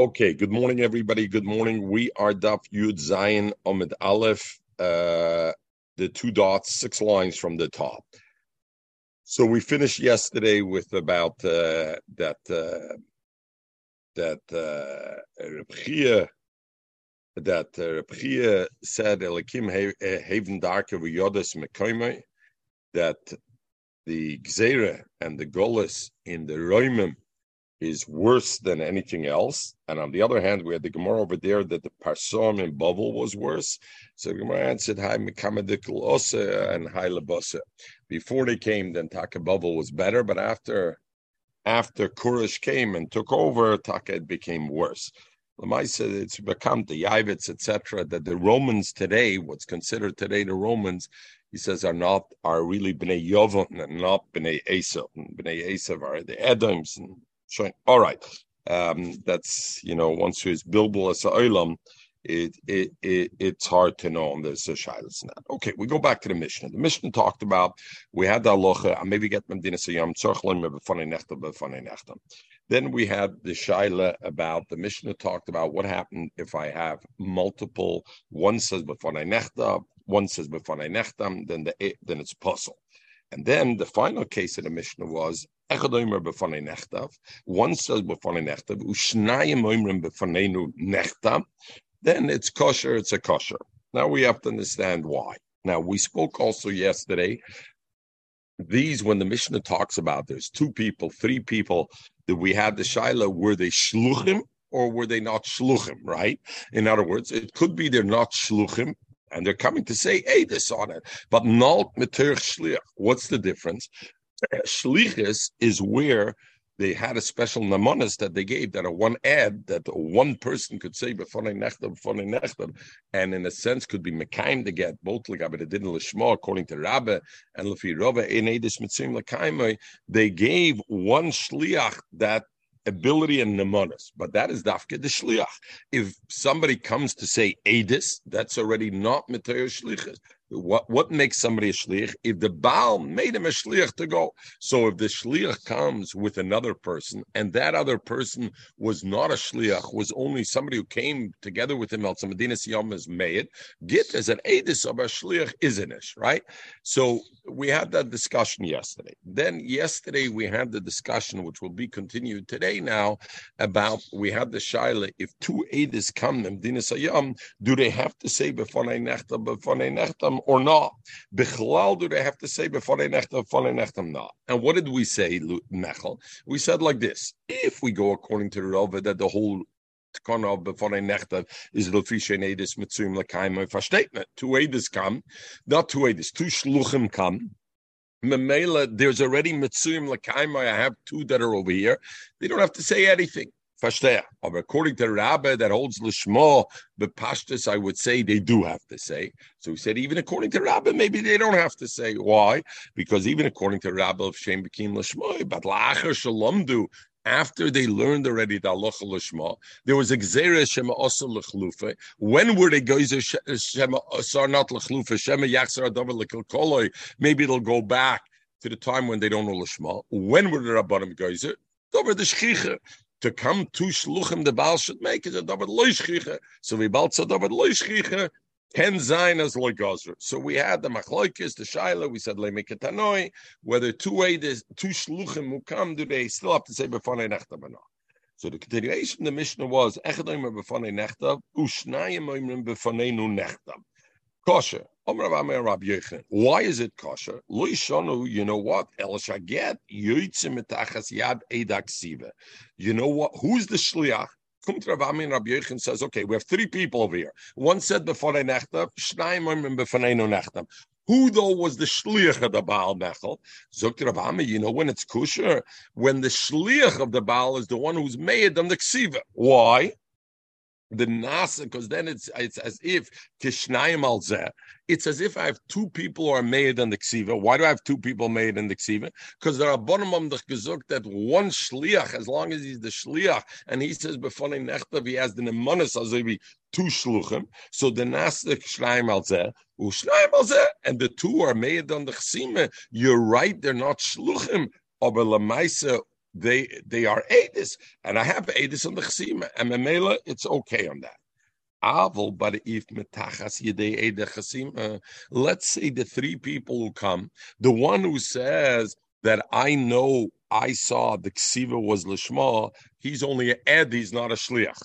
Okay, good morning, everybody. Good morning. We are Daf Yud Zion Omid Aleph, uh, the two dots, six lines from the top. So we finished yesterday with about uh, that uh, that uh, that uh, said Elikim Haven Darker Yodas Mekoime that the Gzera and the Golas in the Roimim is worse than anything else. And on the other hand, we had the Gemara over there that the Parsom in Bavel was worse. So the Gemara answered, Hi Mekamadikul Osa and Hi Labasa. Before they came, then Taka Bavel was better, but after after Kurish came and took over, Taka it became worse. said it's become the Yavitz, etc., that the Romans today, what's considered today the Romans, he says are not are really bnei Yovon and not bnei Esav. Bnei Esav are the Edoms and showing. All right, um, that's you know once who is bilbul as a olam, it, it, it it's hard to know on a shilas in that. Okay, we go back to the Mishnah. The Mishnah talked about we had the alocha, maybe get Medina Sayam Tzorchlim Nechta Then we had the shaila about the Mishnah talked about what happened if I have multiple. One says Befanei Nechta, one says Befanei Nechtam, then the then it's puzzle. And then the final case of the Mishnah was One says b'fanei nechtav. Ushnayim oimrim b'fanenu nechtav. Then it's kosher. It's a kosher. Now we have to understand why. Now we spoke also yesterday. These, when the Mishnah talks about there's two people, three people that we had the shaila, were they shluchim or were they not shluchim? Right. In other words, it could be they're not shluchim, and they're coming to say, hey, this on it, but not meter shliach. What's the difference? Shlichus is where they had a special namonis that they gave that a one ad that one person could say b'fonei nechtam b'fonei nechtam, and in a sense could be mekaim to get both but it didn't lishma according to Rabbe and lefi Rabbe in edis mitzim lekaimai. They gave one shliach that ability and nemonis, but that is dafke the shliach. If somebody comes to say edis, that's already not material shlichus. What what makes somebody a shliach? If the Baal made him a shliach to go. So if the shliach comes with another person, and that other person was not a shliach, was only somebody who came together with him, El Medina Siyam is made, get as an edis of a shliach is isnish, right? So we had that discussion yesterday. Then yesterday we had the discussion, which will be continued today now, about we had the shaila, if two edis come, Medina Siyam, um, do they have to say b'fonei nechtam, b'fonei nechtam, or not? Bichlal, do they have to say b'fonei nechtam, b'fonei nechtam not? And what did we say, Mechel? We said like this: If we go according to the Rava that the whole Tkana of b'fonei nechtam is lefishe edis mitzuyim lekaim verstatement. Two edis come, not two edis, two shluchim come. Memela, there's already mitzuyim lekaim. I have two that are over here. They don't have to say anything. Verstehe. But according to Rabbi that holds Lishma, the Pashtus, I would say they do have to say. So he said, even according to Rabbi, maybe they don't have to say. Why? Because even according to Rabbi of Shem Bekin Lishma, but La'achar Shalom do, after they learned already the halacha lishma, there was a gzera shema also lechlufa. When were they geyser shema asar not lechlufa shema yachsar adavar lekilkoloi? Maybe it'll go back to the time when they don't know lishma. When were the rabbanim geyser? Over the shchicha to come to shluchim the Baal should make it a davar loishchicha. So we balza davar loishchicha can zayin as loigazer. So we had the machloikis, the shaila. We said lemikatanoi. Whether two way two shluchim who come, do they still have to say or not? So the continuation the Mishnah was echadoim b'fanei nechtam ushnayim oimrim b'fanei nechtam. Kosher. Why is it kosher? You know what? El. You know what? Who's the shliach? Kumt Rabbi Yechon says, okay, we have three people over here. One said b'fanei nechtav, shnayim oimim b'fanei nechtav. Who though was the shliach of the Baal Mechel? Ami, you know when it's kosher when the shliach of the Baal is the one who's made on the ksiva. Why? The nasa, because then it's it's as if kishnayim It's as if I have two people who are made in the ksiva. Why do I have two people made in the ksiva? Because there are bonum the gezuk that one shliach, as long as he's the shliach, and he says befonim nechtav, he has the nemanis azavi two shluchim. So the nasa kishnayim al zeh, ushnayim al and the two are made on the ksima. You're right, they're not shluchim. Aber they they are Adis, and I have Adis on the Chesima, and Memela, it's okay on that. Aval, but if metachas yedei chesima, let's say the three people who come, the one who says that I know I saw the ksiva was lishma, he's only an ed, he's not a shliach.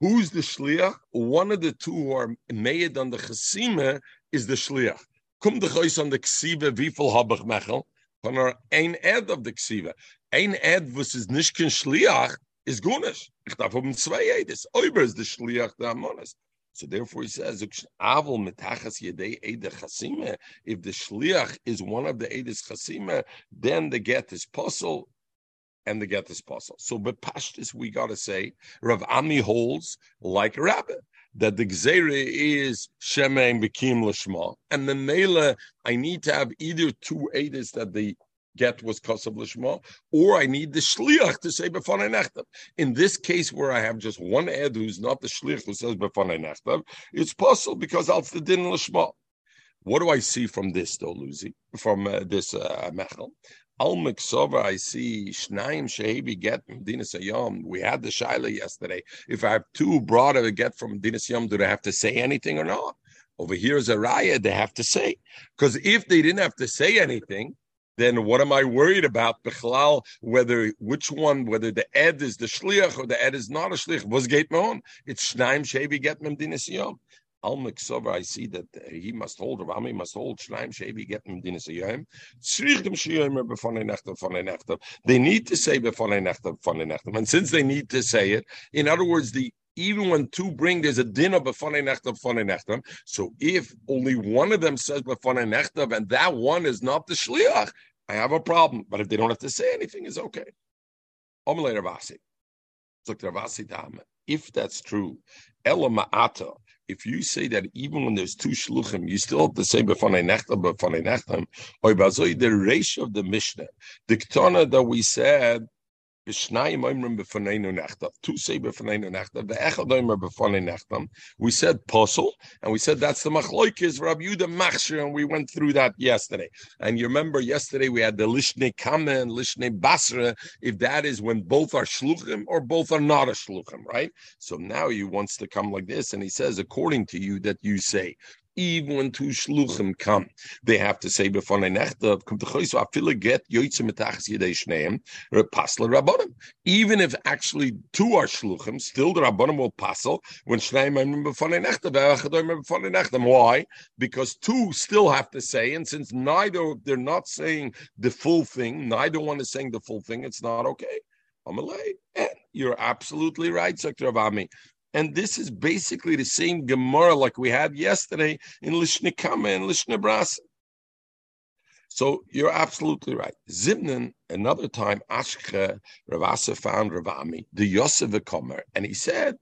Who's the shliach? One of the two who are made on the chesima is the shliach. The chois on the ksiva, vifel habach mechel, ein ed of the ksiva. Ein ed, was is nishkin shliach, is gunish. Ich darf um zwei Eides. Oiber is the shliach the amonis. So therefore he says, Avol metachas yedei ede chasime. If the shliach is one of the edes chasime, then the get is puzzle and the get is puzzle. So but pashtis we gotta say, Rav Ami holds like a rabbit. That the gzera is shemein bekim lishma, and the mela I need to have either two edis that the get was kosav lishma, or I need the shliach to say b'fanei nechtav. In this case, where I have just one ed who's not the shliach who says b'fanei nechtav, it's possible because al the din lishma. What do I see from this, though, Lucy? From uh, this uh, mechel? Al Miksova, I see Shnaim Shehebi get from Dinas Ayom. We had the Shaila yesterday. If I have two brought a get from Dinas Ayom, do they have to say anything or not? Over here is a raya, they have to say. Because if they didn't have to say anything, then what am I worried about? Bechlal, whether which one, whether the ed is the shliach or the ed is not a shliach. Was gate on? It's shnaim shevi get mem dinasiyom. Al Miksover, I see that he must hold, Rami must hold, Shnaim Shevi get him dinasiyom. Tzrichtem shiyomer nechtem. They need to say fonei nechtem. And since they need to say it, in other words, the even when two bring, there's a din of b'fonei nechtem fonei nechtem. So if only one of them says b'fonei nechtem, and that one is not the shliach, I have a problem. But if they don't have to say anything, it's okay. If that's true, if you say that even when there's two shluchim, you still have to say b'fanei nechtam, b'fanei nechtam, or the ratio of the Mishnah, the that we said We said puzzle, and we said that's the machloikis Rabbi Yudah Machshir, and we went through that yesterday. And you remember yesterday we had the lishne kame and lishne basra. If that is when both are shluchim or both are not a shluchim, right? So now he wants to come like this, and he says, according to you, that you say even when two shluchim come, they have to say before nechtav come to choice afila get yoytzim metachas yedei shneim pasla rabbanim. Even if actually two are shluchim, still the rabbanim will passel when shneim before nechtav echadoim before nechtav. Why? Because two still have to say, and since neither they're not saying the full thing, neither one is saying the full thing, it's not okay. Amalei, and you're absolutely right, Dr. Avami. And this is basically the same Gemara like we had yesterday in Lishnikama and Lishnebrasa. So you're absolutely right. Zimnan, another time, Ashke, Ravasa found Ravami, the Yosef Komer, and he said,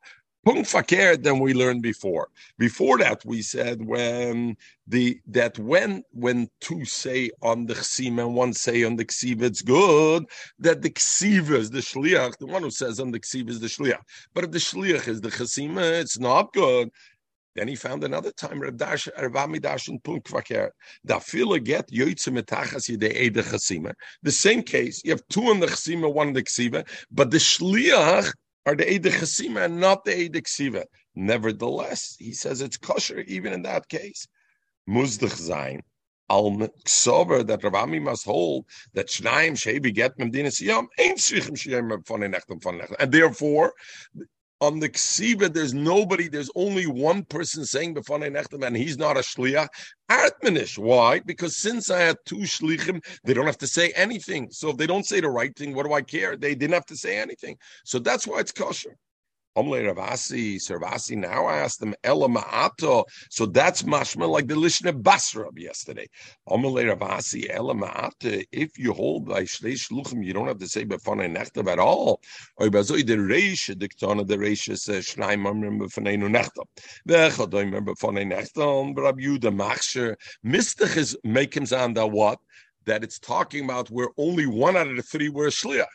Punkt fakir than we learned before. Before that, we said when the that when when two say on the ksima and one say on the ksiva, it's good that the ksiva is the shliach. The one who says on the ksiva is the shliach. But if the shliach is the chesima, it's not good. Then he found another time Rav Dash Ravami Dash and Punkt fakir. Da fila get yoytze metachas yidei the chesima. The same case. You have two on the chesima, one on the ksiva, but the shliach are the Eide Chesima and not the Eide Ksiva. Nevertheless, he says it's kosher even in that case. Muzdach Zain. Al Ksover that Ravami must hold that Shnaim Shebi get Memdinas Yom ain't Shichem Shem von And therefore, on the ksiva, there's nobody, there's only one person saying b'fanei nechtam, and he's not a shliach. Artmanish. Why? Because since I had two shlichim, they don't have to say anything. So if they don't say the right thing, what do I care? They didn't have to say anything. So that's why it's kosher. Omle Ravasi, Servasi. Now I asked them Ela Ma'ato. So that's mashma like the Lishna Basra yesterday. Omle Ravasi, Ela Ma'ato. If you hold by Shleish Luchim, you don't have to say Befanei Nechtav at all. Or Bazoi the Reisha, Diktana the Reisha says uh, Shnaim Amrim Befanei Nechtav. Vechadoim Befanei Nechtav. Rabbi Yudah Machsher. Mistach is make him sound that what? That it's talking about where only one out of the three were Shliach.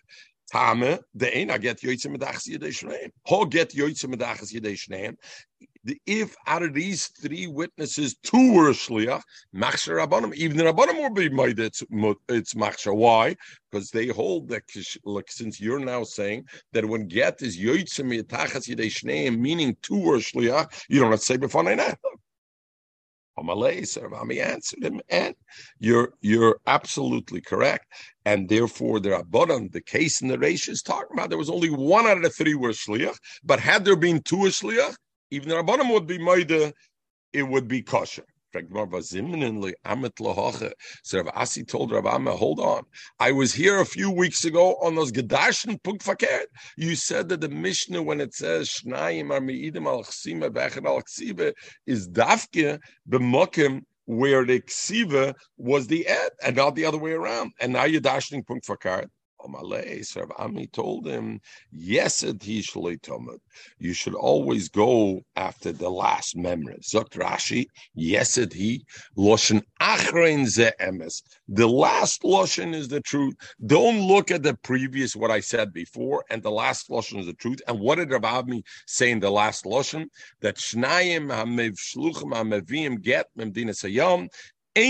Tame, the Eina get Yoitze Medachas Yedei. Ho get Yoitze Medachas Yedei Shneim. If out of these three witnesses, two were shliach, machshir er rabbanim. Even the rabbanim will be made. It's it's machshir. Why? Because they hold that. Look, since you're now saying that when get is yoitzim yitachas yidei shneim, meaning two were shliach, you don't have to say before Amalei Sarvami answered him, and you're you're absolutely correct. And therefore, there are bottom the case in the Reish is talking about there was only one out of the three were shliach, but had there been two shliach, even the Rabbanim would be made, it would be kosher. So Rav Asi told Rav Amma, hold on. I was here a few weeks ago on those Gedashin Pugfakert. You said that the Mishnah, when it says Shnayim are Me'idim al Chsima Bechet al is Dafke b'mokim where the Ksiva was the Ed and not the other way around. And now you're dashing Pugfakert. Sir Ami told him, Yes, you should always go after the last memory. Zokt Rashi, yes, he Loshen Achrein ze emes. The last Loshen is the truth. Don't look at the previous, what I said before, and the last Loshen is the truth. And what did Rav Ami say in the last Loshen? That Shnayim HaMev Shluchim HaMevim get Memdina They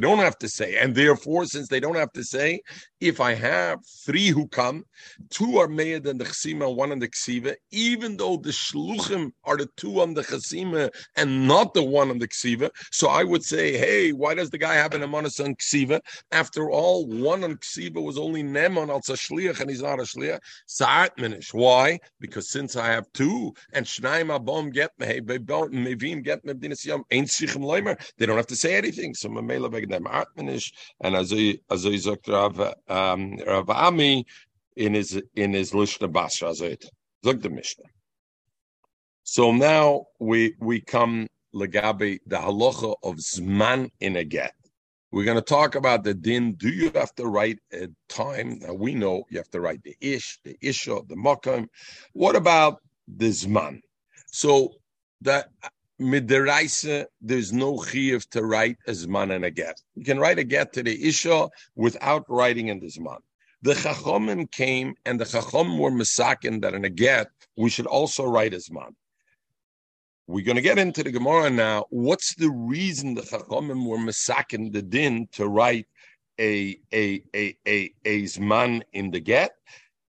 don't have to say, and therefore, since they don't have to say, if I have three who come, two are made than the chesima, one in the ksiva, even though the shluchim are the two on the chesima and not the one on the ksiva, so I would say, hey, why does the guy have an amonis on ksiva? After all, one on ksiva was only nemon al shliach, and he's not a shliach. Sa'at minish. Why? Because since I have two, and shnaim abom get mevim get me, they don't have to say anything. So Mamela Begdem Atmanish and Azoi Azoi Zok Rav um, Rav Ami in his in his Lishna Basra Azoit. Look the Mishnah. So now we we come legabe the halacha of zman in a get. We're going to talk about the din. Do you have to write a time? Now we know you have to write the ish, the isha, the makam. What about the zman? So that midiraisa, there's no chiyuv to write a zman and a get. You can write a get to the isha without writing in the zman. The chachomim came and the chachomim were misakin that in a get we should also write a zman. We're going to get into the Gemara now. What's the reason the chachomim were misakin the din to write a a a a a zman in the get?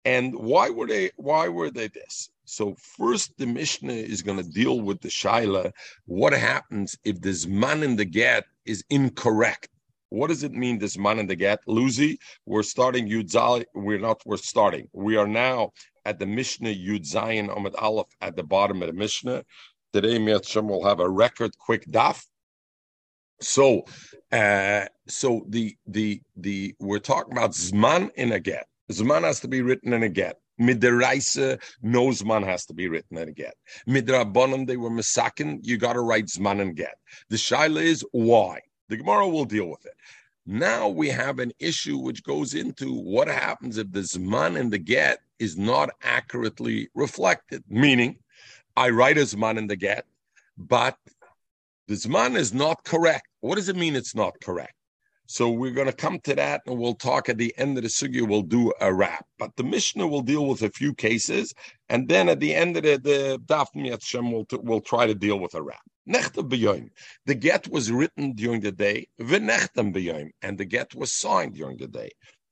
And why were they why were they this? So first, the Mishnah is going to deal with the shaila. What happens if this man in the get is incorrect? What does it mean? This man in the get, Luzi. We're starting Yud We're not. We're starting. We are now at the Mishnah Yud Zayin Amid Aleph at the bottom of the Mishnah. Today, Mitzvah will have a record quick daf. So, uh, so the the the we're talking about zman in a get. Zman has to be written in a get. Midiraisa, knows uh, man has to be written in a get. Midrabanan, they were Misakin, you got to write Zman and get. The Shaila is why. The Gemara will deal with it. Now we have an issue which goes into what happens if the Zman and the get is not accurately reflected. Meaning, I write a Zman in the get, but the Zman is not correct. What does it mean it's not correct? So we're going to come to that and we'll talk at the end of the sugya, we'll do a wrap. But the Mishnah will deal with a few cases. And then at the end of the, the Daf Miatzshem, we'll, we'll try to deal with a wrap. The get was written during the day, and the get was signed during the day.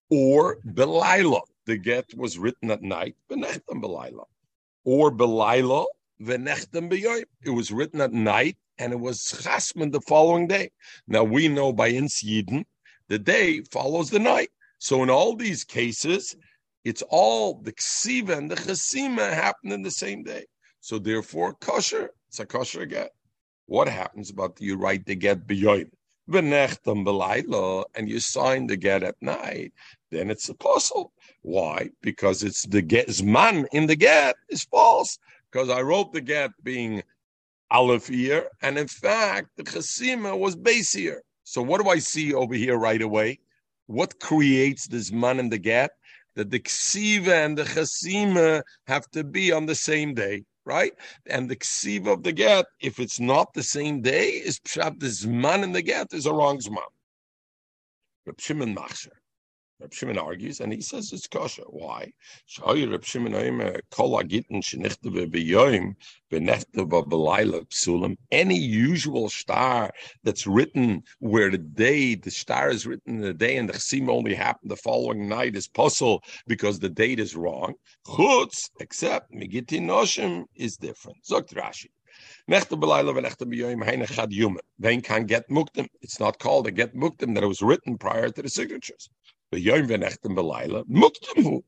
Or Belaila, the get was written at night, Or Belaila, it was written at night and it was chasman the following day. Now we know by Insyiden, the day follows the night. So in all these cases, it's all the ksiva and the chasima happen in the same day. So therefore, kosher, it's a kosher get. What happens about you write the get b'yoyim? and you sign the get at night, then it's apostle. Why? Because it's the get man in the get is false. Because I wrote the get being Aleph here, and in fact, the Chasima was base here. So what do I see over here right away? What creates this man in the gap? That the Ksiva and the Chasima have to be on the same day, right? And the Ksiva of the get, if it's not the same day, is Pshat, this man in the get is a wrong Zman. Reb Shimon Machsher. Reb Shimon argues, and he says it's kosher. Why? Any usual star that's written where the day, the star is written in the day, and the chsim only happened the following night is puzzle because the date is wrong. Chutz, except Megiti Noshim is different. Zogt Rashi. Then can get muktim. It's not called a get muktim that it was written prior to the signatures.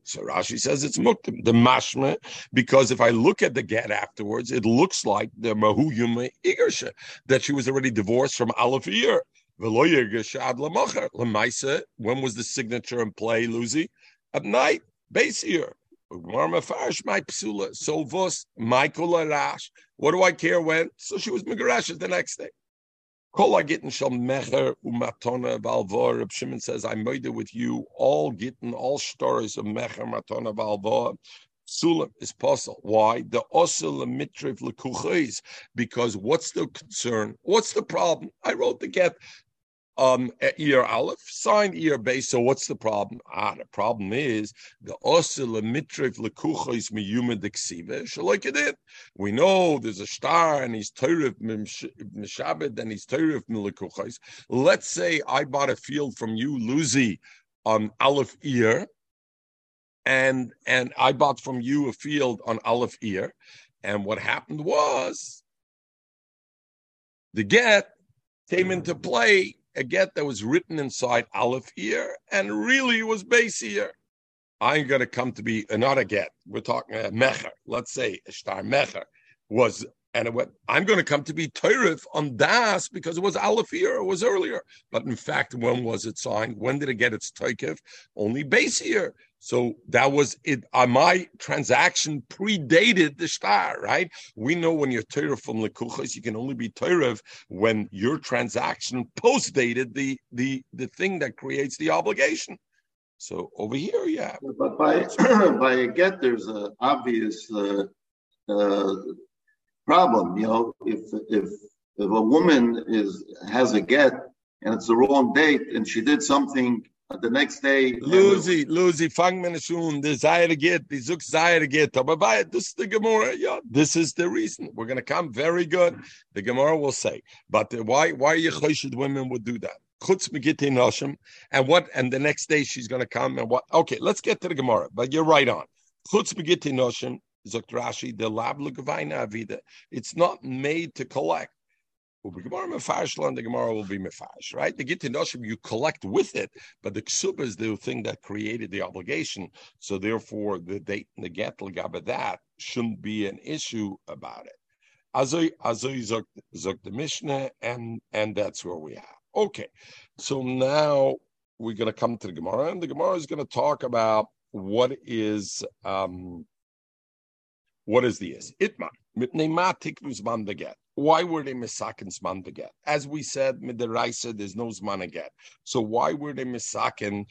So Rashi says it's muktim. The mashme, because if I look at the get afterwards, it looks like the mahu yume igersha, that she was already divorced from Aleph year. When was the signature in play, Lucy? At night, base year. So vos Michael Rash. What do I care when? So she was Megarash the next day. Kol gittin shal mecher umatona valvor. Reb Shimon says, I made it with you all gittin, all stories of mecher matona valvor. Sulam is possible. Why? The osel mitriv lekuchis. Because what's the concern? What's the problem? I wrote the get um, ear aleph, signed ear base. So what's the problem? Ah, the problem is the osel mitriv lekuchos miyuma deksive like it did. We know there's a star and he's teirif mishabed and he's teirif milekuchos. Let's say I bought a field from you, Luzi, on aleph ear, and and I bought from you a field on aleph ear, and what happened was the get came into play a get that was written inside Aleph here and really was base here. I'm going to come to be another get. We're talking a mecher. Let's say a star mecher was, and went, I'm going to come to be Teirif on Das because it was Aleph here, it was earlier. But in fact, when was it signed? When did it get its Teikif? Only base here. So that was it. Uh, my transaction predated the star, right? We know when you're Torah from Lekuchas, you can only be Torah when your transaction post-dated the the the thing that creates the obligation. So over here, yeah. But by by a get, there's an obvious uh, uh, problem. You know, if if if a woman is has a get and it's the wrong date and she did something the next day. Lucy, Lucy, fang mir schon, the Zaire get, the Zuk Zaire get, but by this is the Gemara, this is the reason. We're going to come very good. The Gemara will say, but why, why you choshed women would do that? Chutz megiti noshim, and what, and the next day she's going to come and what? Okay, let's get to the Gemara, but you're right on. Chutz megiti noshim, Zok Rashi, the lab avida. It's not made to collect the Gemara will be mefash, right? The Git Noshim you collect with it, but the ksuba is the thing that created the obligation. So therefore, the date and the get legaba that shouldn't be an issue about it. Azoy azoy zok the Mishnah, and and that's where we are. Okay, so now we're going to come to the Gemara, and the Gemara is going to talk about what is um what is the is itma mitnei ma the get why were they misakin zman beget? As we said, midiraisa, there's no zman again. So why were they misakin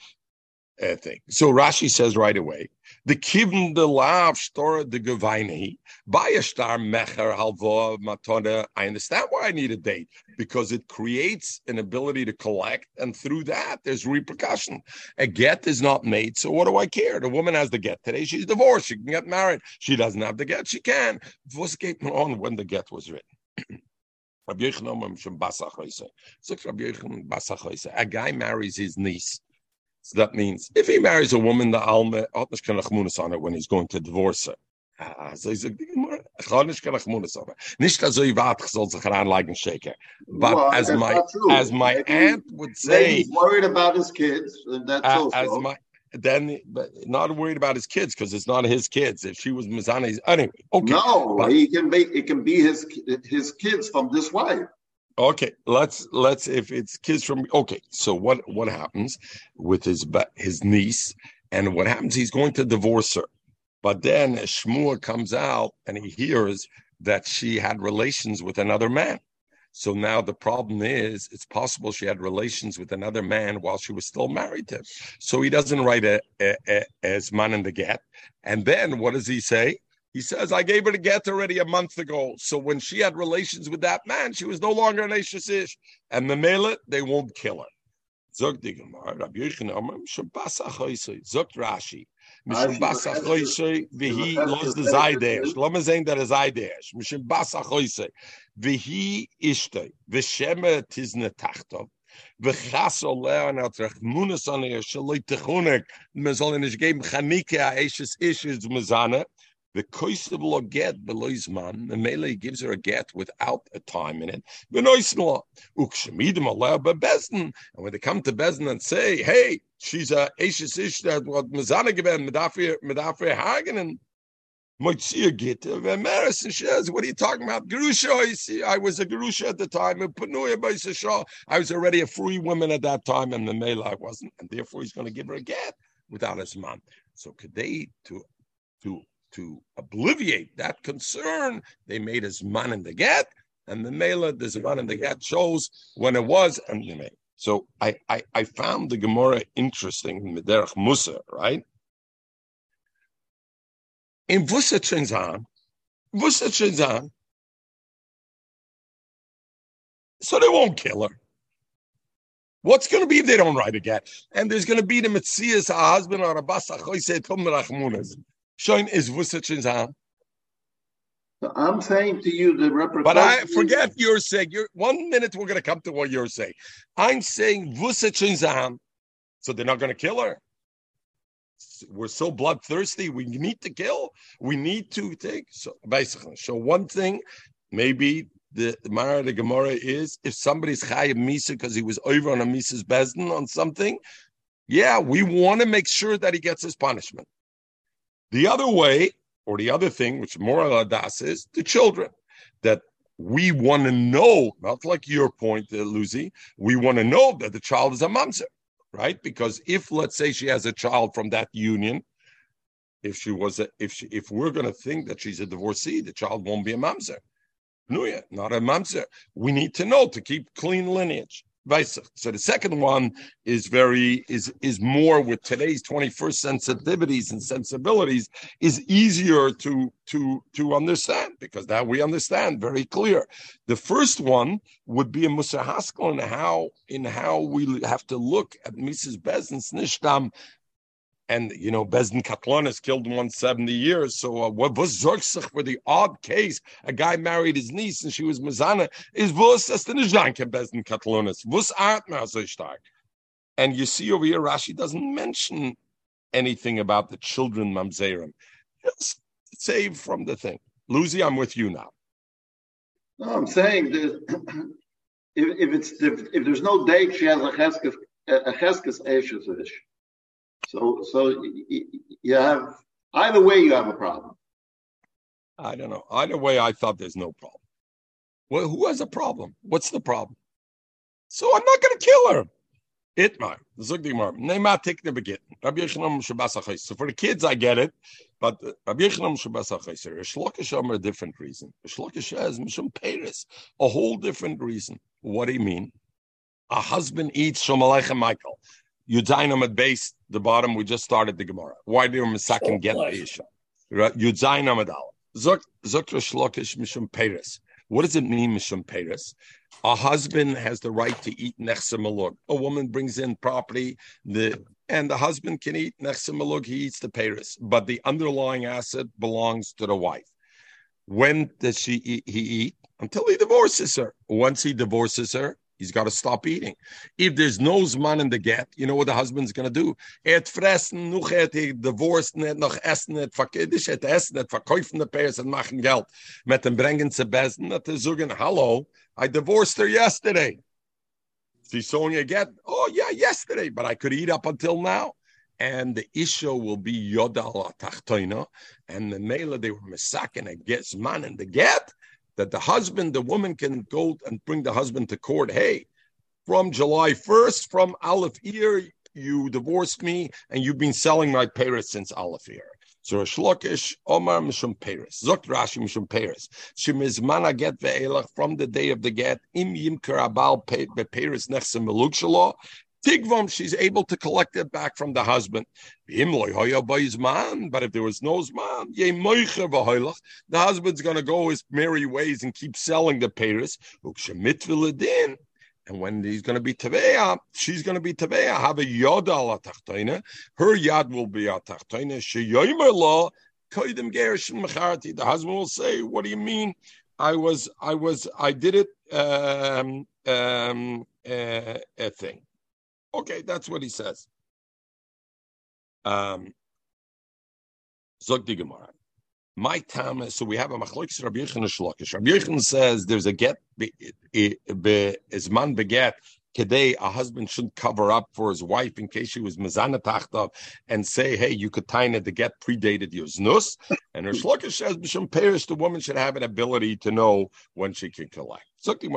uh, thing? So Rashi says right away, the kivn the lav gevaini by a star mecher halva matona. I understand why I need a date because it creates an ability to collect, and through that there's repercussion. A get is not made, so what do I care? The woman has the get today. She's divorced. She can get married. She doesn't have the get. She can. What's on when the get was written? A guy marries his niece. So that means if he marries a woman, the alma on her when he's going to divorce her. So he's nicht dass ich warte, soll sich anlegen shaker. But well, as my as my aunt would say, he's worried about his kids. That's uh, also. As my then but not worried about his kids because it's not his kids. If she was Mizani's anyway, okay. No, but, he can be it can be his his kids from this wife. Okay, let's let's if it's kids from okay. So what what happens with his but his niece and what happens? He's going to divorce her, but then Shmuel comes out and he hears that she had relations with another man. So now the problem is, it's possible she had relations with another man while she was still married to him. So he doesn't write a, a, a, as man in the get. And then what does he say? He says, I gave her the get already a month ago. So when she had relations with that man, she was no longer an Ish. And the Mela, they won't kill her. Zog Rashi, mishum bas a khoyse ve hi los de zaydesh lo me zayn der zaydesh mishum bas a khoyse ve hi ishte ve sheme tiz ne tachtov ve gas oler na trachmunes an er shloit khonek me zollen is khanike es the koisav lo get below man, the melee gives her a get without a time in it. And when they come to bezin and say, "Hey, she's a eshes ish that what mezane given medafir medafir hagen," Moitzia Gita, Vemeris and says, What are you talking about? Gerusha, I was a Gerusha at the time, I was already a free woman at that time, and the Mela I wasn't, and therefore he's going to give her a get without his man. So could they to to to obliviate that concern, they made his man in the get, and the Mela, the man in the get shows when it was, and they made. So I, I, I found the Gemara interesting, Mederach Musa, right? in wusse Chinzan, wusse Chinzan, so they won't kill her. What's going to be if they don't write again? And there's going to be the Metzias, a husband or a basa choyse tum rachmunas. Showing is Chinzan. I'm saying to you the repercussions. But I forget you're saying. You're one minute. We're going to come to what you're saying. I'm saying wusse Chinzan. So they're not going to kill her we're so bloodthirsty. We need to kill. We need to take. So basically, so one thing, maybe the, the Mara the Gemara is if somebody's chayim misa because he was over on a misa's bezdin on something, yeah, we want to make sure that he gets his punishment. The other way, or the other thing, which moral adas is the children that we want to know, not like your point, uh, Lucy, we want to know that the child is a mamzer right? Because if let's say she has a child from that union, if she was a, if she, if we're going to think that she's a divorcee, the child won't be a mamzer. Nuya, not a mamzer. We need to know to keep clean lineage. So the second one is very is is more with today's 21st sensitivities and sensibilities is easier to to to understand because now we understand very clear. The first one would be a Musa Haskell in how in how we have to look at Mrs. Bezin's Nishtam and you know Bezdin Katlanis killed him 70 years. So uh, what was Zorgsach for the odd case? A guy married his niece and she was Mazana. Is was as the Nizanke Bezdin Katlanis? Was Artma so? And you see over here, Rashi doesn't mention anything about the children mamzerim. Just save from the thing. Lucy, I'm with you now. No, I'm saying that if, if it's if, if, there's no date, she has a cheskes a cheskes so, so you have either way you have a problem. I don't know. Either way, I thought there's no problem. Well, who has a problem? What's the problem? So I'm not going to kill her. Itmar, Zugdimar, Neymar the begit. Rabbi Yechanam Shabbos So for the kids, I get it, but Rabbi Yechanam Shabbos Achayis. Shlokish a different reason. Shlokish has Mishum Paris, a whole different reason. What do you mean? A husband eats Shomalechem Michael. Yudzainam at base, the bottom, we just started the Gemara. Why do Misakim get the Isha? Yudzainam at Zok Shlokish Mishum Peres. What does it mean, Mishum Peres? A husband has the right to eat Nechse A woman brings in property, the and the husband can eat Nechse he eats the Peres. But the underlying asset belongs to the wife. When does she eat, he eat? Until he divorces her. Once he divorces her, He's got to stop eating. If there's no man in the get, you know what the husband's going to do? Er fressen, noch er divorced nicht, noch essen nicht, verkiddisch, er essen nicht, verkaufen die Pairs und machen Geld. Mit dem bringen zu Besen, hat er sagen, hello, I divorced her yesterday. See Sonia get, oh yeah, yesterday, but I could eat up until now. And the issue will be Yodal Tachtoina, and the male they were misakin against man in the get that the husband, the woman can go and bring the husband to court. Hey, from July 1st, from Aleph year, you divorced me and you've been selling my Paris since Aleph year. So Shlokish Omar Mishum Paris. Zokt Rashi Mishum Paris. Shemizmana get ve'elach from the day of the get im yimker abal Paris nechse meluk Tigvam, she's able to collect it back from the husband. But if there was no Zman, the husband's going to go his merry ways and keep selling the Paris. And when he's going to be Taveya, she's going to be Taveya. Have a Yod ala Tachtoina. Her Yad will be a Tachtoina. Sheyoimer law. The husband will say, What do you mean? I was, I was, I did it, um, um, uh, a thing. Okay, that's what he says. Um, Zog Gemara. My time, so we have a machlokes Rabbi Yechon Shlokish. Rabbi Yechon says there's a get is man beget today a husband shouldn't cover up for his wife in case she was mezana tachtav and say, hey, you could tie it the get predated your znus. And her shlokish says, b'shem perish, the woman should have an ability to know when she can collect. Why did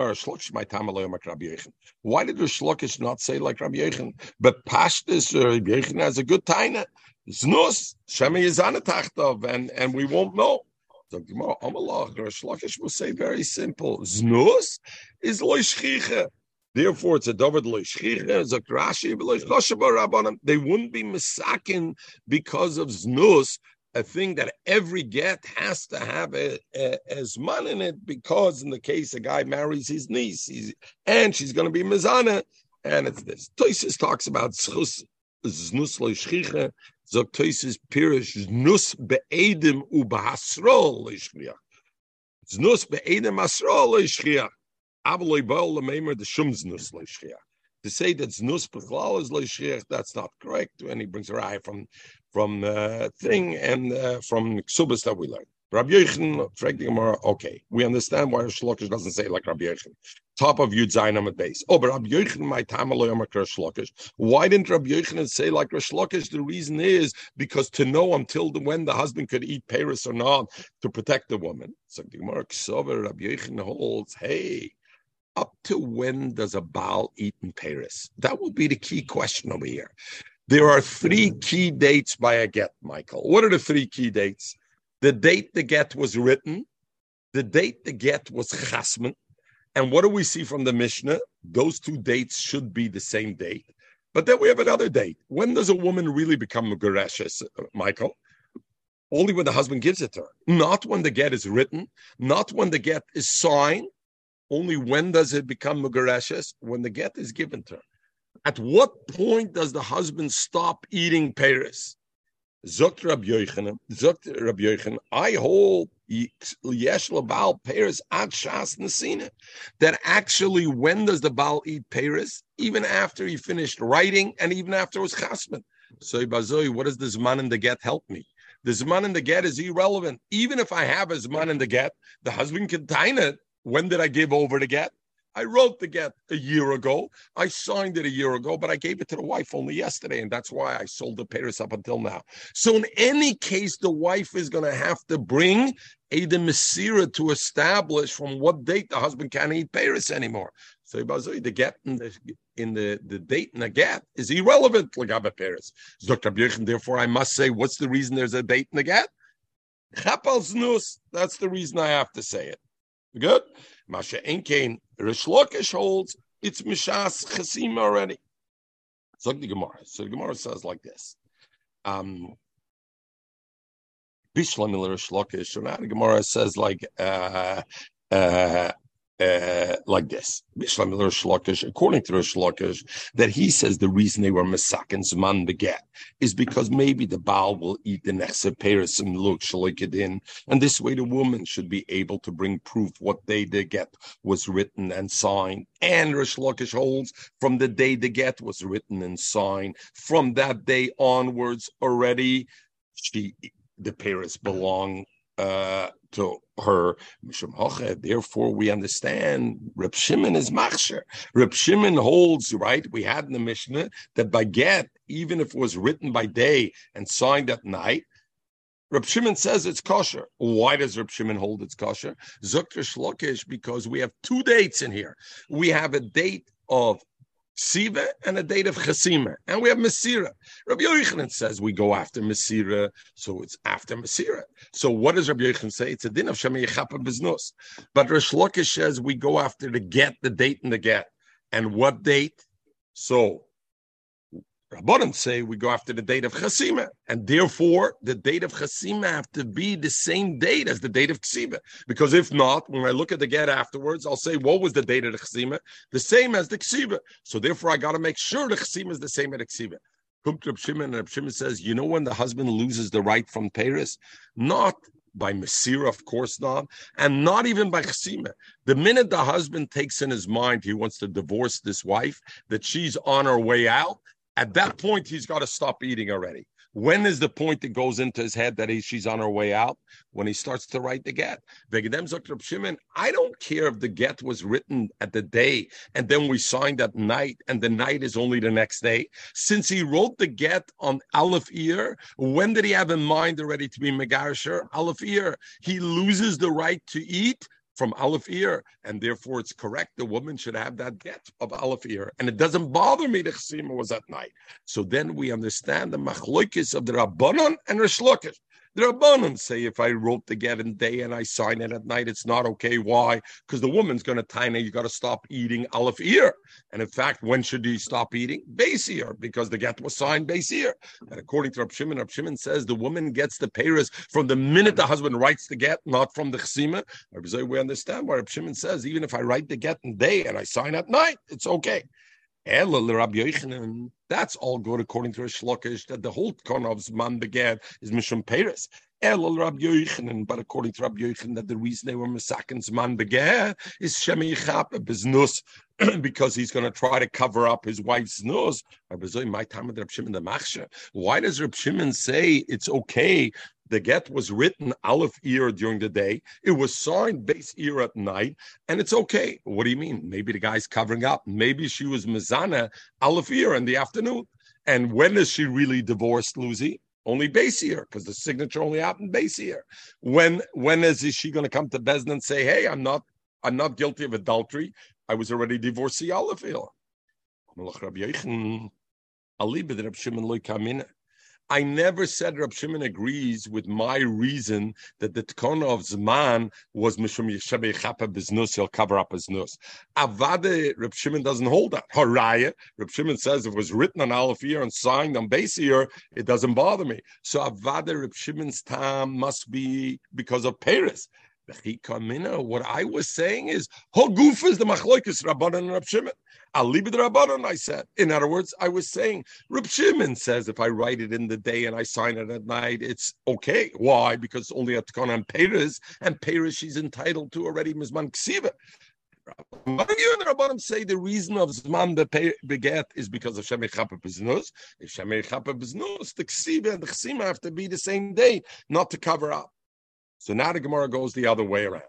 the shlokish not say like Rabbi Yechon? But pashtis, uh, Rabbi Yechon has a good taina. Znus, Shemi Yizana Tachtov, and, and we won't know. So Gemara, Amalach, or Shlakish will say very simple. Znus is loishchiche. Therefore, it's a David Rabbanim. They wouldn't be misakin because of Znus, a thing that every get has to have a, a, as man in it, because in the case a guy marries his niece, and she's going to be mizana, and it's this. Toises talks about znus loishchiche, sagt Toises Pirish, Znus be'edim u b'hasrol l'ishchiach. Znus be'edim asrol l'ishchiach. The. To say that znus b'chlal is l'ishchiach, that's not correct. And he brings a eye from from the uh, thing and uh, from Ksubas that we learned. Rabbi Yechon, frankly, okay, we understand why Shlokish doesn't say like Rabbi Yechon. Top of Yud Zayin on at base. Oh, but Rabbi Yechon, my time Shlokish. Why didn't Rabbi Yechon say like Shlokish? The reason is because to know until the, when the husband could eat Paris or not to protect the woman. So the Gemara Rabbi Yechon holds, hey, up to when does a Baal eat in Paris? That will be the key question over here. There are three mm. key dates by a get, Michael. What are the three key dates? the date the get was written, the date the get was chasman. And what do we see from the Mishnah? Those two dates should be the same date. But then we have another date. When does a woman really become a Michael? Only when the husband gives it to her. Not when the get is written, not when the get is signed. Only when does it become Mugareshes? When the get is given to her. At what point does the husband stop eating Paris? Zokt Rabbi Yochanan, Zokt Rabbi Yochanan, I hold Yesh Baal Paris at Shas Nasina. That actually, when does the Baal eat Paris? Even after he finished writing and even after it was Chasman. So, Bazoi, what does this man in the get help me? The Zman in the get is irrelevant. Even if I have a Zman in the get, the husband can dine it. When did I give over the get? I wrote the get a year ago. I signed it a year ago, but I gave it to the wife only yesterday, and that's why I sold the Paris up until now. So in any case, the wife is going to have to bring a the Masira to establish from what date the husband can't eat Paris anymore. So the get in the in the, the date in the get is irrelevant. Lagabe Paris. Dr. Therefore, I must say, what's the reason there's a date in the get? That's the reason I have to say it. Good. Masha Enkain Rish Lakish holds it's Mishas Chasim already. So the Gemara. So the Gemara says like this. Um Bishlam Rish Lakish. So now the Gemara says like uh uh uh, like this. According to Rish Lakish, that he says the reason they were Masakin Zman beget is because maybe the Baal will eat the Nechse Paris and look in, and this way the woman should be able to bring proof what day the get was written and signed. And Rish Lakish holds from the day the get was written and signed, from that day onwards already, she the Paris belong uh, to her. Therefore, we understand Reb Shimon is machsher. Reb Shimon holds, right? We had in the Mishnah that by get, even if it was written by day and signed at night, Reb Shimon says it's kosher. Why does Reb Shimon hold it's kosher? Zukter Shlokish, because we have two dates in here. We have a date of Siva and a date of Chasima. And we have Masira. Rabbi Yochanan says we go after Masira, so it's after Masira. So what does Rabbi Yochanan say? It's a din of Shemi Yechapa Biznos. But Rish Lakish says we go after the get, the date and the get. And what date? So Rabbanim say we go after the date of Chasima, and therefore the date of Chasima have to be the same date as the date of Ksiva. Because if not, when I look at the get afterwards, I'll say what was the date of the Chasima? The same as the Ksiva. So therefore, I got to make sure the Chasima is the same as the to Shimon, and Shimon says, you know when the husband loses the right from Paris? Not by Masira, of course not, and not even by Chasima. The minute the husband takes in his mind he wants to divorce this wife, that she's on her way out, at that point, he's got to stop eating already. When is the point that goes into his head that he, she's on her way out? When he starts to write the get. I don't care if the get was written at the day and then we signed at night and the night is only the next day. Since he wrote the get on Aleph ear, when did he have in mind already to be Megarsher? Aleph ear. He loses the right to eat from Aleph and therefore it's correct. The woman should have that get of Aleph and it doesn't bother me the chesima was at night. So then we understand the machloikis of the Rabbanon and Rish the Rabbanim say if I wrote the get in day and I sign it at night, it's not okay. Why? Because the woman's going to tell you got to stop eating aleph ear. And in fact, when should you stop eating? Base ear, because the get was signed base ear. And according to Rab Shimon, Rab Shimon says the woman gets the payers from the minute the husband writes the get, not from the chesima. We understand why Rab Shimon says even if I write the get in day and I sign at night, it's okay. That's all good according to Rish Lakish, that the whole Konov's man began is Mishum Peres. But according to Rabbi Yochanan, that the reason they were Masakin's man began is Shemi Chap Biznus, because he's going to try to cover up his wife's nose. Why does Rab Shimon say it's okay the get was written Aleph ear during the day. It was signed base ear at night, and it's okay. What do you mean? Maybe the guy's covering up. Maybe she was Mizana Aleph ear in the afternoon. And when is she really divorced, Lucy? Only base ear, because the signature only happened base ear. When when is she going to come to Bezdin and say, "Hey, I'm not I'm not guilty of adultery. I was already divorcee Aleph ear." I never said Rab Shimon agrees with my reason that the Tikkun of Zman was Mishum Yeshabei Chapa Biznus, he'll cover up his nose. Avade, Rab Shimon doesn't hold that. Haraya, Rab Shimon says it was written on Aleph ear and signed on base ear, it doesn't bother me. So Avade, Rab Shimon's time must be because of Paris. What I was saying is, Hoguf is the Machloikis Rabbanan and Rab Shimon. It Rabbanon, I said. In other words, I was saying, Rab Shimon says if I write it in the day and I sign it at night, it's okay. Why? Because only at and Paris, and Peres she's entitled to already Mizman Ksiva. You and the Rabbanim say the reason of Zman beget is because of Shemei Chapa Biznus. If Shemei Chapa Biznus, the Ksiva and the Chsima have to be the same day, not to cover up. So now the Gemara goes the other way around.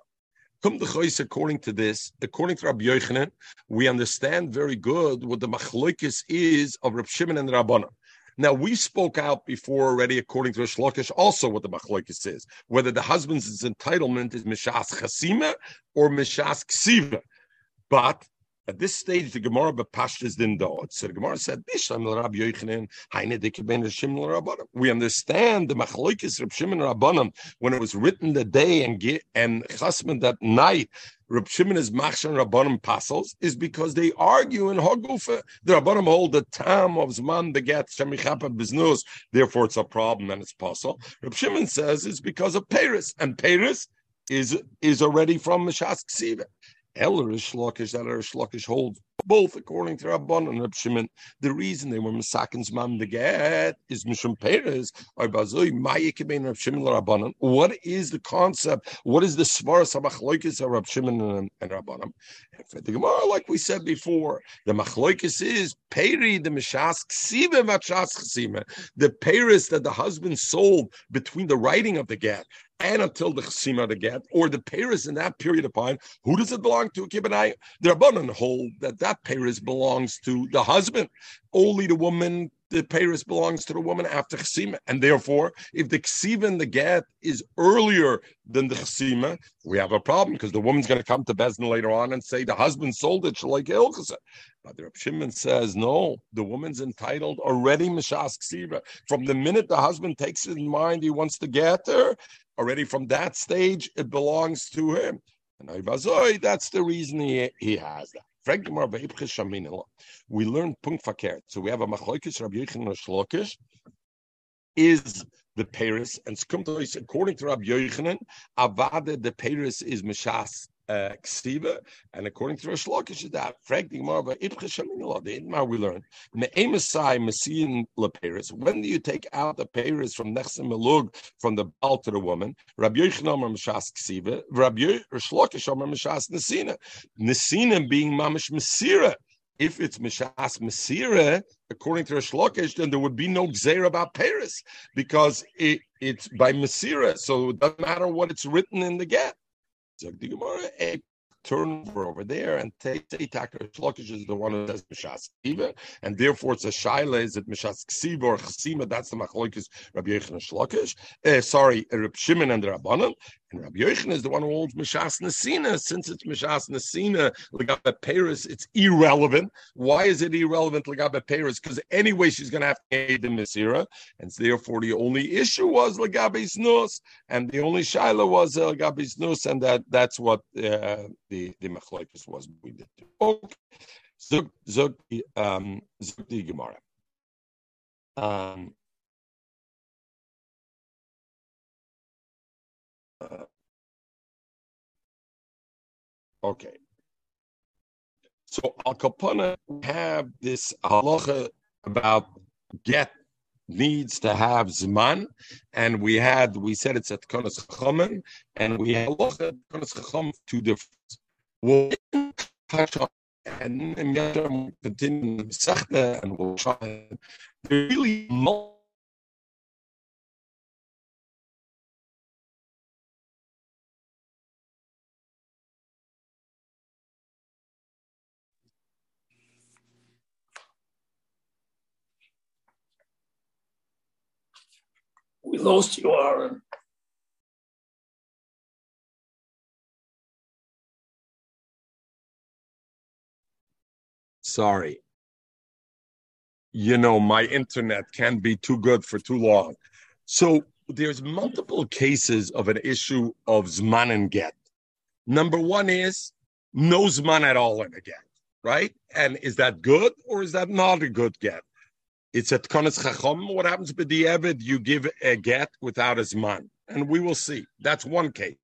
According to this, according to Rabbi Yochanan, we understand very good what the machlokes is of Rabbi Shimon and Rabbanan. Now we spoke out before already, according to Shlokish, also what the machlokes is, whether the husband's entitlement is mishas chasima or mishas ksiva. But at this stage, the Gemara bepashtas din do. It. So the Gemara said, "Bishlam Rabbi Yochanan, Haine dikeben Shimon Rabbanim." We understand the machlokes Rab Shimon Rabbanim when it was written the day and and chasman that night. Rab Shimon is machshan Rabbanim pasels is because they argue in Hagufa. The Rabbanim hold the tam of Zman beget Shemichapa Biznus. Therefore, it's a problem and it's possible. Rab Shimon says it's because of Paris, and Paris is is already from Mishas Ksiva. El Rish Lakish, that Rish Lakish holds both according to Rabban and Rab Shimon. The reason they were Masakins Man the get is Mishum Perez or Bazoi Mayikibin Rab Shimon Rabbanan. What is the concept? What is the Svaras of Rab Shimon and, and Rabbanan? For the Gemara, like we said before, the Machloikis is Peri the Mishas Ksiva Machas Chesima, the Paris that the husband sold between the writing of the get and until the chesima the get, or the Paris in that period of time, who does it belong to? Kibbenai? The Rabbanan hold that that Paris belongs to the husband. Only the woman, the Paris belongs to the woman after chesima. And therefore, if the chesiva and the get is earlier than the chesima, we have a problem because the woman's going to come to Bezdin later on and say the husband sold it like Ilchasa. But the Reb Shimon says, no, the woman's entitled already Mishas Ksiva. From the minute the husband takes it in mind he wants to get her, already from that stage, it belongs to him. And I that's the reason he, he has that. We learn punkt verkehrt. So we have a machlokes Rabbi Yochanan Shlokish is the Paris, and according to Rabbi Yochanan, Avada the Paris is Mishas uh, ksiva, and according to Rosh Lakish, that by Ibcha Shaminah, the Idmar we learn Me'emasai Messian Leperis. When do you take out the Paris from Nechsim Melug from the Baal to the woman? Rabbi Yochanan Omer Mishas ksiva, Rabbi Rosh Lakish Nesina. Nesina being Mamish Mesira. If it's Mishas Mesira, according to Rosh Lakish, then there would be no Gzeir about Paris because it, it's by Mesira. So it doesn't matter what it's written in the get. The Gemara, a turnover over there and take Takar Shlokish is the one who says Mishas Ksiva, and therefore it's a Shaila, is it Mishas Ksiva or Chasima? That's the Machlokis Rabbi Yechon Shlokish. Uh, sorry, Rabbi Shimon and the Rabbanon. And Rabbi Yochanan is the one who holds Mishas Nesina. Since it's Mishas Nesina, Legabe Paris, it's irrelevant. Why is it irrelevant, Legabe Paris? Because anyway, she's going to have to aid the Mesira. And therefore, the only issue was Legabe Snus. And the only Shaila was uh, Legabe Snus. And that, that's what uh, the, the Machlekes was. We did. Okay. Zug, Zug, um, Zug the Gemara. Um, Uh, okay. So Al have this halacha about get needs to have zman, and we had we said it's at konas chamen, and we had halacha konas chacham two different. We'll touch on and, continue and we'll try. Really, multiple We lost you, Aaron. Sorry. You know, my internet can be too good for too long. So there's multiple cases of an issue of Zman and Get. Number one is no Zman at all in a Get, right? And is that good or is that not a good Get? It's at Konas Chacham. What happens with the Evid? You give a get without a Zman. And we will see. That's one case.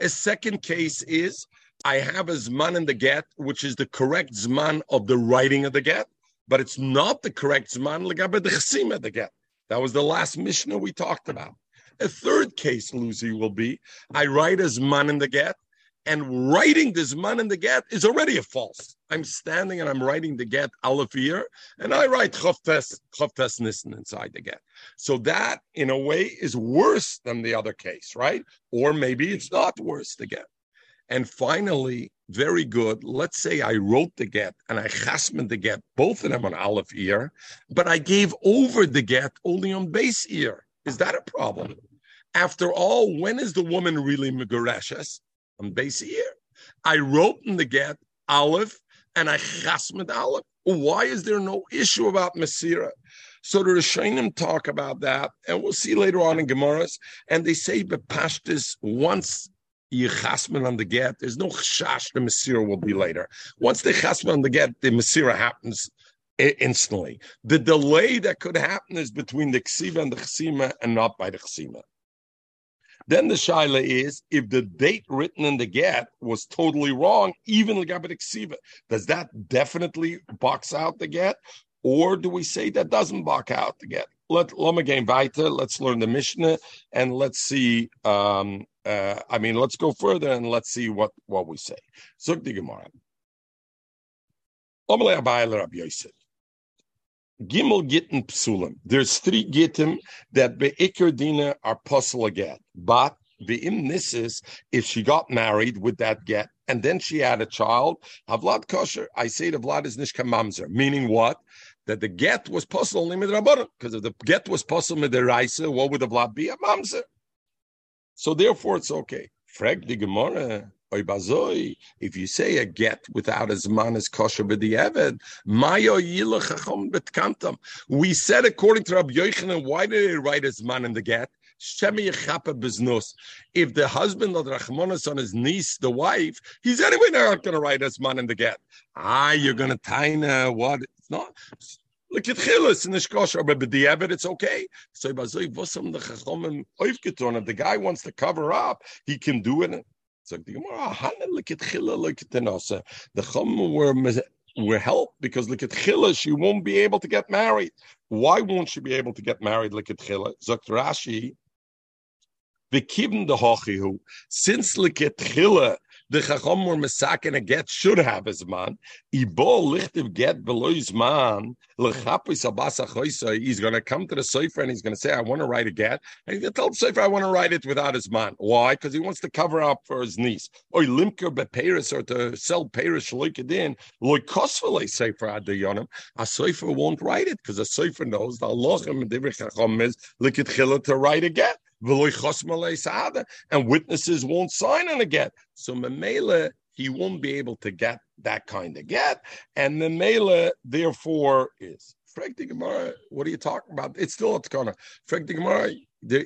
A second case is I have a Zman in the get, which is the correct Zman of the writing of the get, but it's not the correct Zman Legabe the Chasima of the get. That was the last Mishnah we talked about. A third case, Lucy, will be I write a Zman in the get, and writing this man in the get is already a false. I'm standing and I'm writing the get aleph here, and I write chavtes chavtes nissen inside the get. So that, in a way, is worse than the other case, right? Or maybe it's not worse the get. And finally, very good. Let's say I wrote the get and I chasmed the get, both of them on aleph but I gave over the get only on base ear. Is that a problem? After all, when is the woman really megoreshes? On base ear. I wrote in the get Aleph and I chasmed Aleph. Why is there no issue about Masira? So the Rishonim talk about that, and we'll see later on in Gemara's. And they say Bepashtis once you chasman on the get, there's no chash, the Masira will be later. Once the chasman on the get, the Masira happens instantly. The delay that could happen is between the ksiva and the chsima and not by the chsima. Then the shaila is if the date written in the get was totally wrong, even Legabit Ksiva, does that definitely box out the get? Or do we say that doesn't box out the get? Let Loma game weiter, let's learn the Mishnah and let's see. Um, uh, I mean, let's go further and let's see what, what we say. Zug the Gemara. Gimel Gittin Psulim. There's three Gittim that Be'ikr Dina are puzzle again. But Be'im Nisis, if she got married with that get, and then she had a child, Havlad Kosher, I say the Vlad is Nishka Mamzer. Meaning what? That the get was puzzle only with Rabbanon. Because if the get was puzzle with the Raisa, what would the Vlad be? A Mamzer. So therefore it's okay. Frag the Gemara. If you say a get without as man as kosher b'di'eved, mayo yilachachom betkantam. We said according to Rabbi Yochanan, why did they write as man in the get? If the husband of Rachmanis on his niece, the wife, he's anyway not going to write as man in the get. Ah, you're going to taina what? It's not. Look at Chilas in the Shkosher, but the Evid, it's okay. So If the guy wants to cover up, he can do it. The Chum were were helped because at she won't be able to get married. Why won't she be able to get married? Look at Chila. Rashi, the kibn the hochihu. Since look at Chila, the chacham were mesakin a get should have his man. Ibo lichtiv get below his man. Lechapis abasa choisa. He's going to come to the sofer and he's going to say, "I want to write a get." And he's going to tell the sofer, "I want to write it without his man." Why? Because he wants to cover up for his niece. Or limker beperis or to sell peris shloikadin. Loy kosvele sofer adayonim. A sofer won't write it because a sofer knows the Allah and divrei chacham is likit to write a get and witnesses won't sign on a get. So Memela, he won't be able to get that kind of get, and the Memela, therefore, is. Frag the Gemara, what are you talking about? It's still at corner. Frag the Gemara,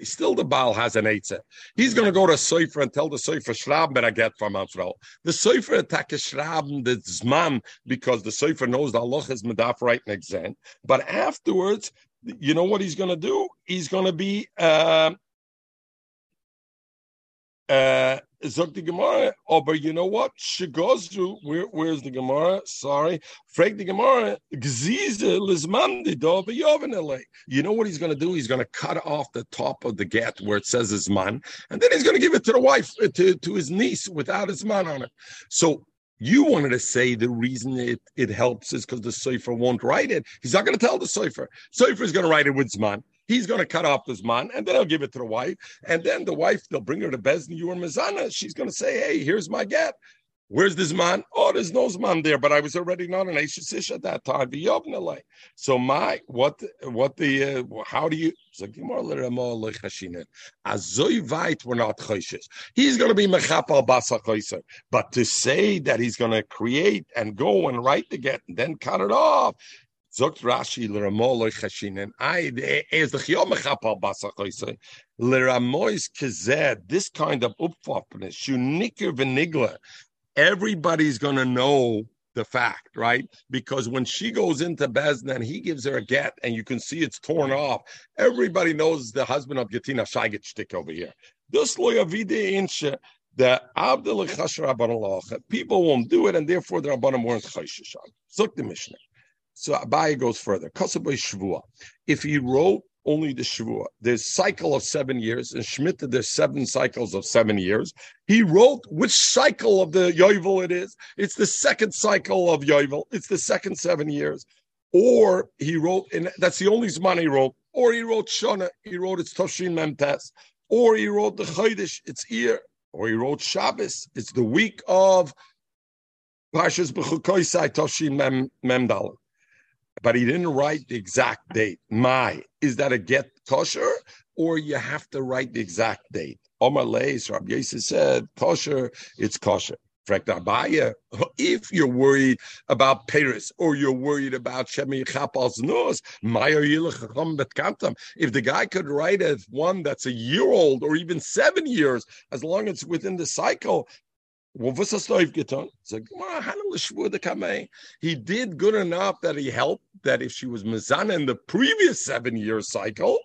still the Baal has an Eitzah. He's going to go to Seifer and tell the Seifer Schraben I get from Amfrau. The Seifer attack is Schraben, the Zman, because the Seifer knows that Allah is Medaf right and exent. But afterwards, you know what he's going to do? He's going to be uh, uh, the Gemara, oh, but you know what? she Shigozru, where, where's the Gemara? Sorry. Frag the Gemara, Gzize Lizmandi You know what he's going to do? He's going to cut off the top of the get where it says his man, and then he's going to give it to the wife, uh, to, to his niece without his man on it. So you wanted to say the reason it, it helps is because the Sefer won't write it. He's not going to tell the Sefer. Sefer is going to write it with Zman. He's going to cut off this man, and then he'll give it to the wife. And then the wife, they'll bring her to Bezdin, you or Mizana. She's going to say, hey, here's my get. Where's this man? Oh, there's no man there, but I was already not an Ashish at that time. So my what what the uh, how do you we're not He's going to be mechapal basa But to say that he's going to create and go and write the get and then cut it off, Zogt Rashi l'ramoloi chashinen. I is the chiyomechapal basachoisei l'ramois kezed. This kind of upfopness, shuniker v'nigla. Everybody's going to know the fact, right? Because when she goes into Bezna and he gives her a get and you can see it's torn off, everybody knows the husband of Getina Shaiget stick over here. This lawyer vide insha the Abdul people won't do it and therefore the Rabbanim weren't chayshishan. Look the Mishnah. So Abaye goes further. Kasaboy Shavua. If he wrote only the Shavua, there's cycle of seven years, and Shemitah there's seven cycles of seven years. He wrote which cycle of the Yovel it is. It's the second cycle of Yovel. It's the second seven years. Or he wrote, and that's the only Zman he wrote. Or he wrote Shana, he wrote it's Toshin Memtes. Or he wrote the Chodesh, it's ear. Or he wrote Shabbos, it's the week of Pashas B'chukoisai Toshin Mem Memdal but he didn't write the exact date. My, is that a get kosher, or you have to write the exact date? Omar Leis, Rabbi Yosef said, kosher, it's kosher. If you're worried about Paris or you're worried about Shemi Chapal's nose, if the guy could write a one that's a year old or even seven years, as long as it's within the cycle, he did good enough that he helped that if she was Mizana in the previous seven year cycle,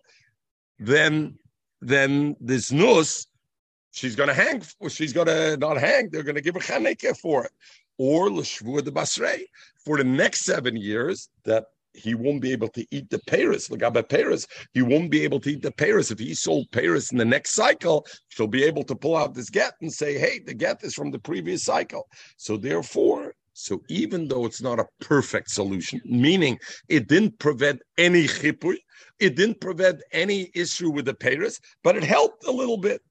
then then this nus, she's gonna hang she's gonna not hang, they're gonna give her chaneke for it. Or Lashvur the for the next seven years that he won't be able to eat the Paris. Look at Paris. He won't be able to eat the Paris. If he sold Paris in the next cycle, she'll be able to pull out this get and say, hey, the get is from the previous cycle. So therefore, so even though it's not a perfect solution, meaning it didn't prevent any chipui, it didn't prevent any issue with the Paris, but it helped a little bit.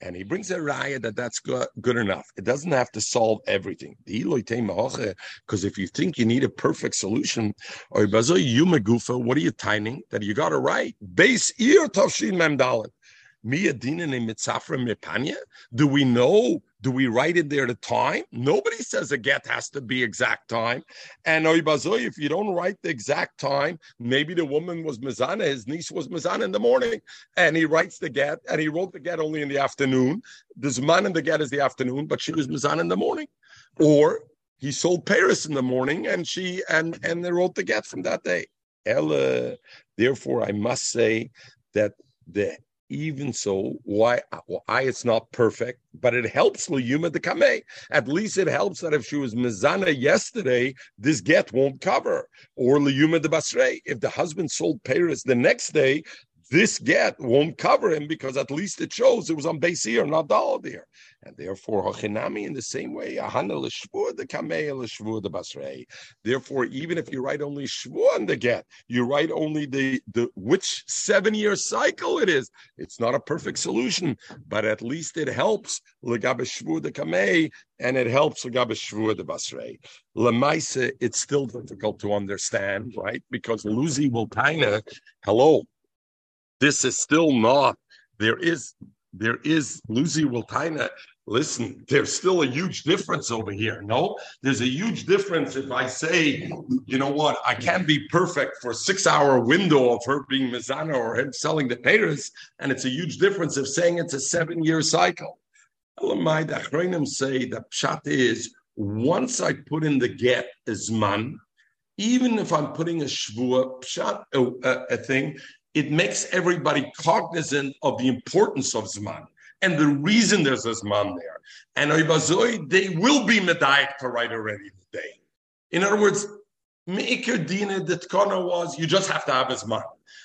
And he brings a raya that that's good, good enough. It doesn't have to solve everything. Because if you think you need a perfect solution, or what are you timing that you got to write? Base ear tafshin memdalin. Do we know Do we write in there the time? Nobody says a get has to be exact time. And if you don't write the exact time, maybe the woman was Mizana, his niece was Mizana in the morning, and he writes the get, and he wrote the get only in the afternoon. The man in the get is the afternoon, but she was Mizana in the morning. Or he sold Paris in the morning, and she and and they wrote the get from that day. Ella, therefore, I must say that the even so, why why it's not perfect, but it helps Liyuma the Kameh. At least it helps that if she was Mizana yesterday, this get won't cover. Or Liyuma the Basrei. If the husband sold Paris the next day, this get won't cover him because at least it shows it was on Beis or not Dal there. And therefore, Hachinami in the same way, the. Therefore, even if you write only shvur on the get, you write only the, the which seven year cycle it is. It's not a perfect solution, but at least it helps l'gabe shvur the kamei, and it helps l'gabe shvur the basrei. Lemaisa, it's still difficult to understand, right? Because Luzi will kind of, hello, this is still not. There is there is Lucy Wiltina. Listen, there's still a huge difference over here. No, there's a huge difference if I say, you know what, I can't be perfect for six hour window of her being Mizana or him selling the Paris, and it's a huge difference of saying it's a seven year cycle. Elamai the Achronim say the pshat is once I put in the get man, even if I'm putting a shvua pshat a, a, a thing, it makes everybody cognizant of the importance of Zman and the reason there's a Zman there. And they will be Medayik to write already today. In other words, Meikir Dina the Tkona was you just have to have a Zman.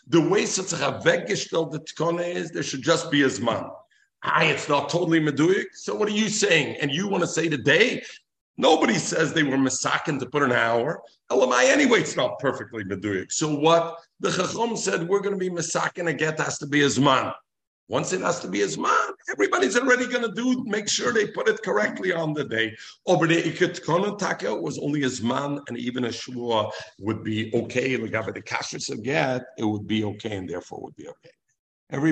The way Sitzach Weggestellt the Tkona is there should just be a Zman. Aye, it's not totally Meduik. So what are you saying? And you want to say today Nobody says they were masakin to put an hour. Elamai, anyway, it's not perfectly meduik. So what the Chacham said, we're going to be masakin, a get has to be as man. Once it has to be as man, everybody's already going to do, make sure they put it correctly on the day. Over the ikit taka was only as man, and even a shua would be okay. Like the kashrus of get, it would be okay, and therefore would be okay. Everybody.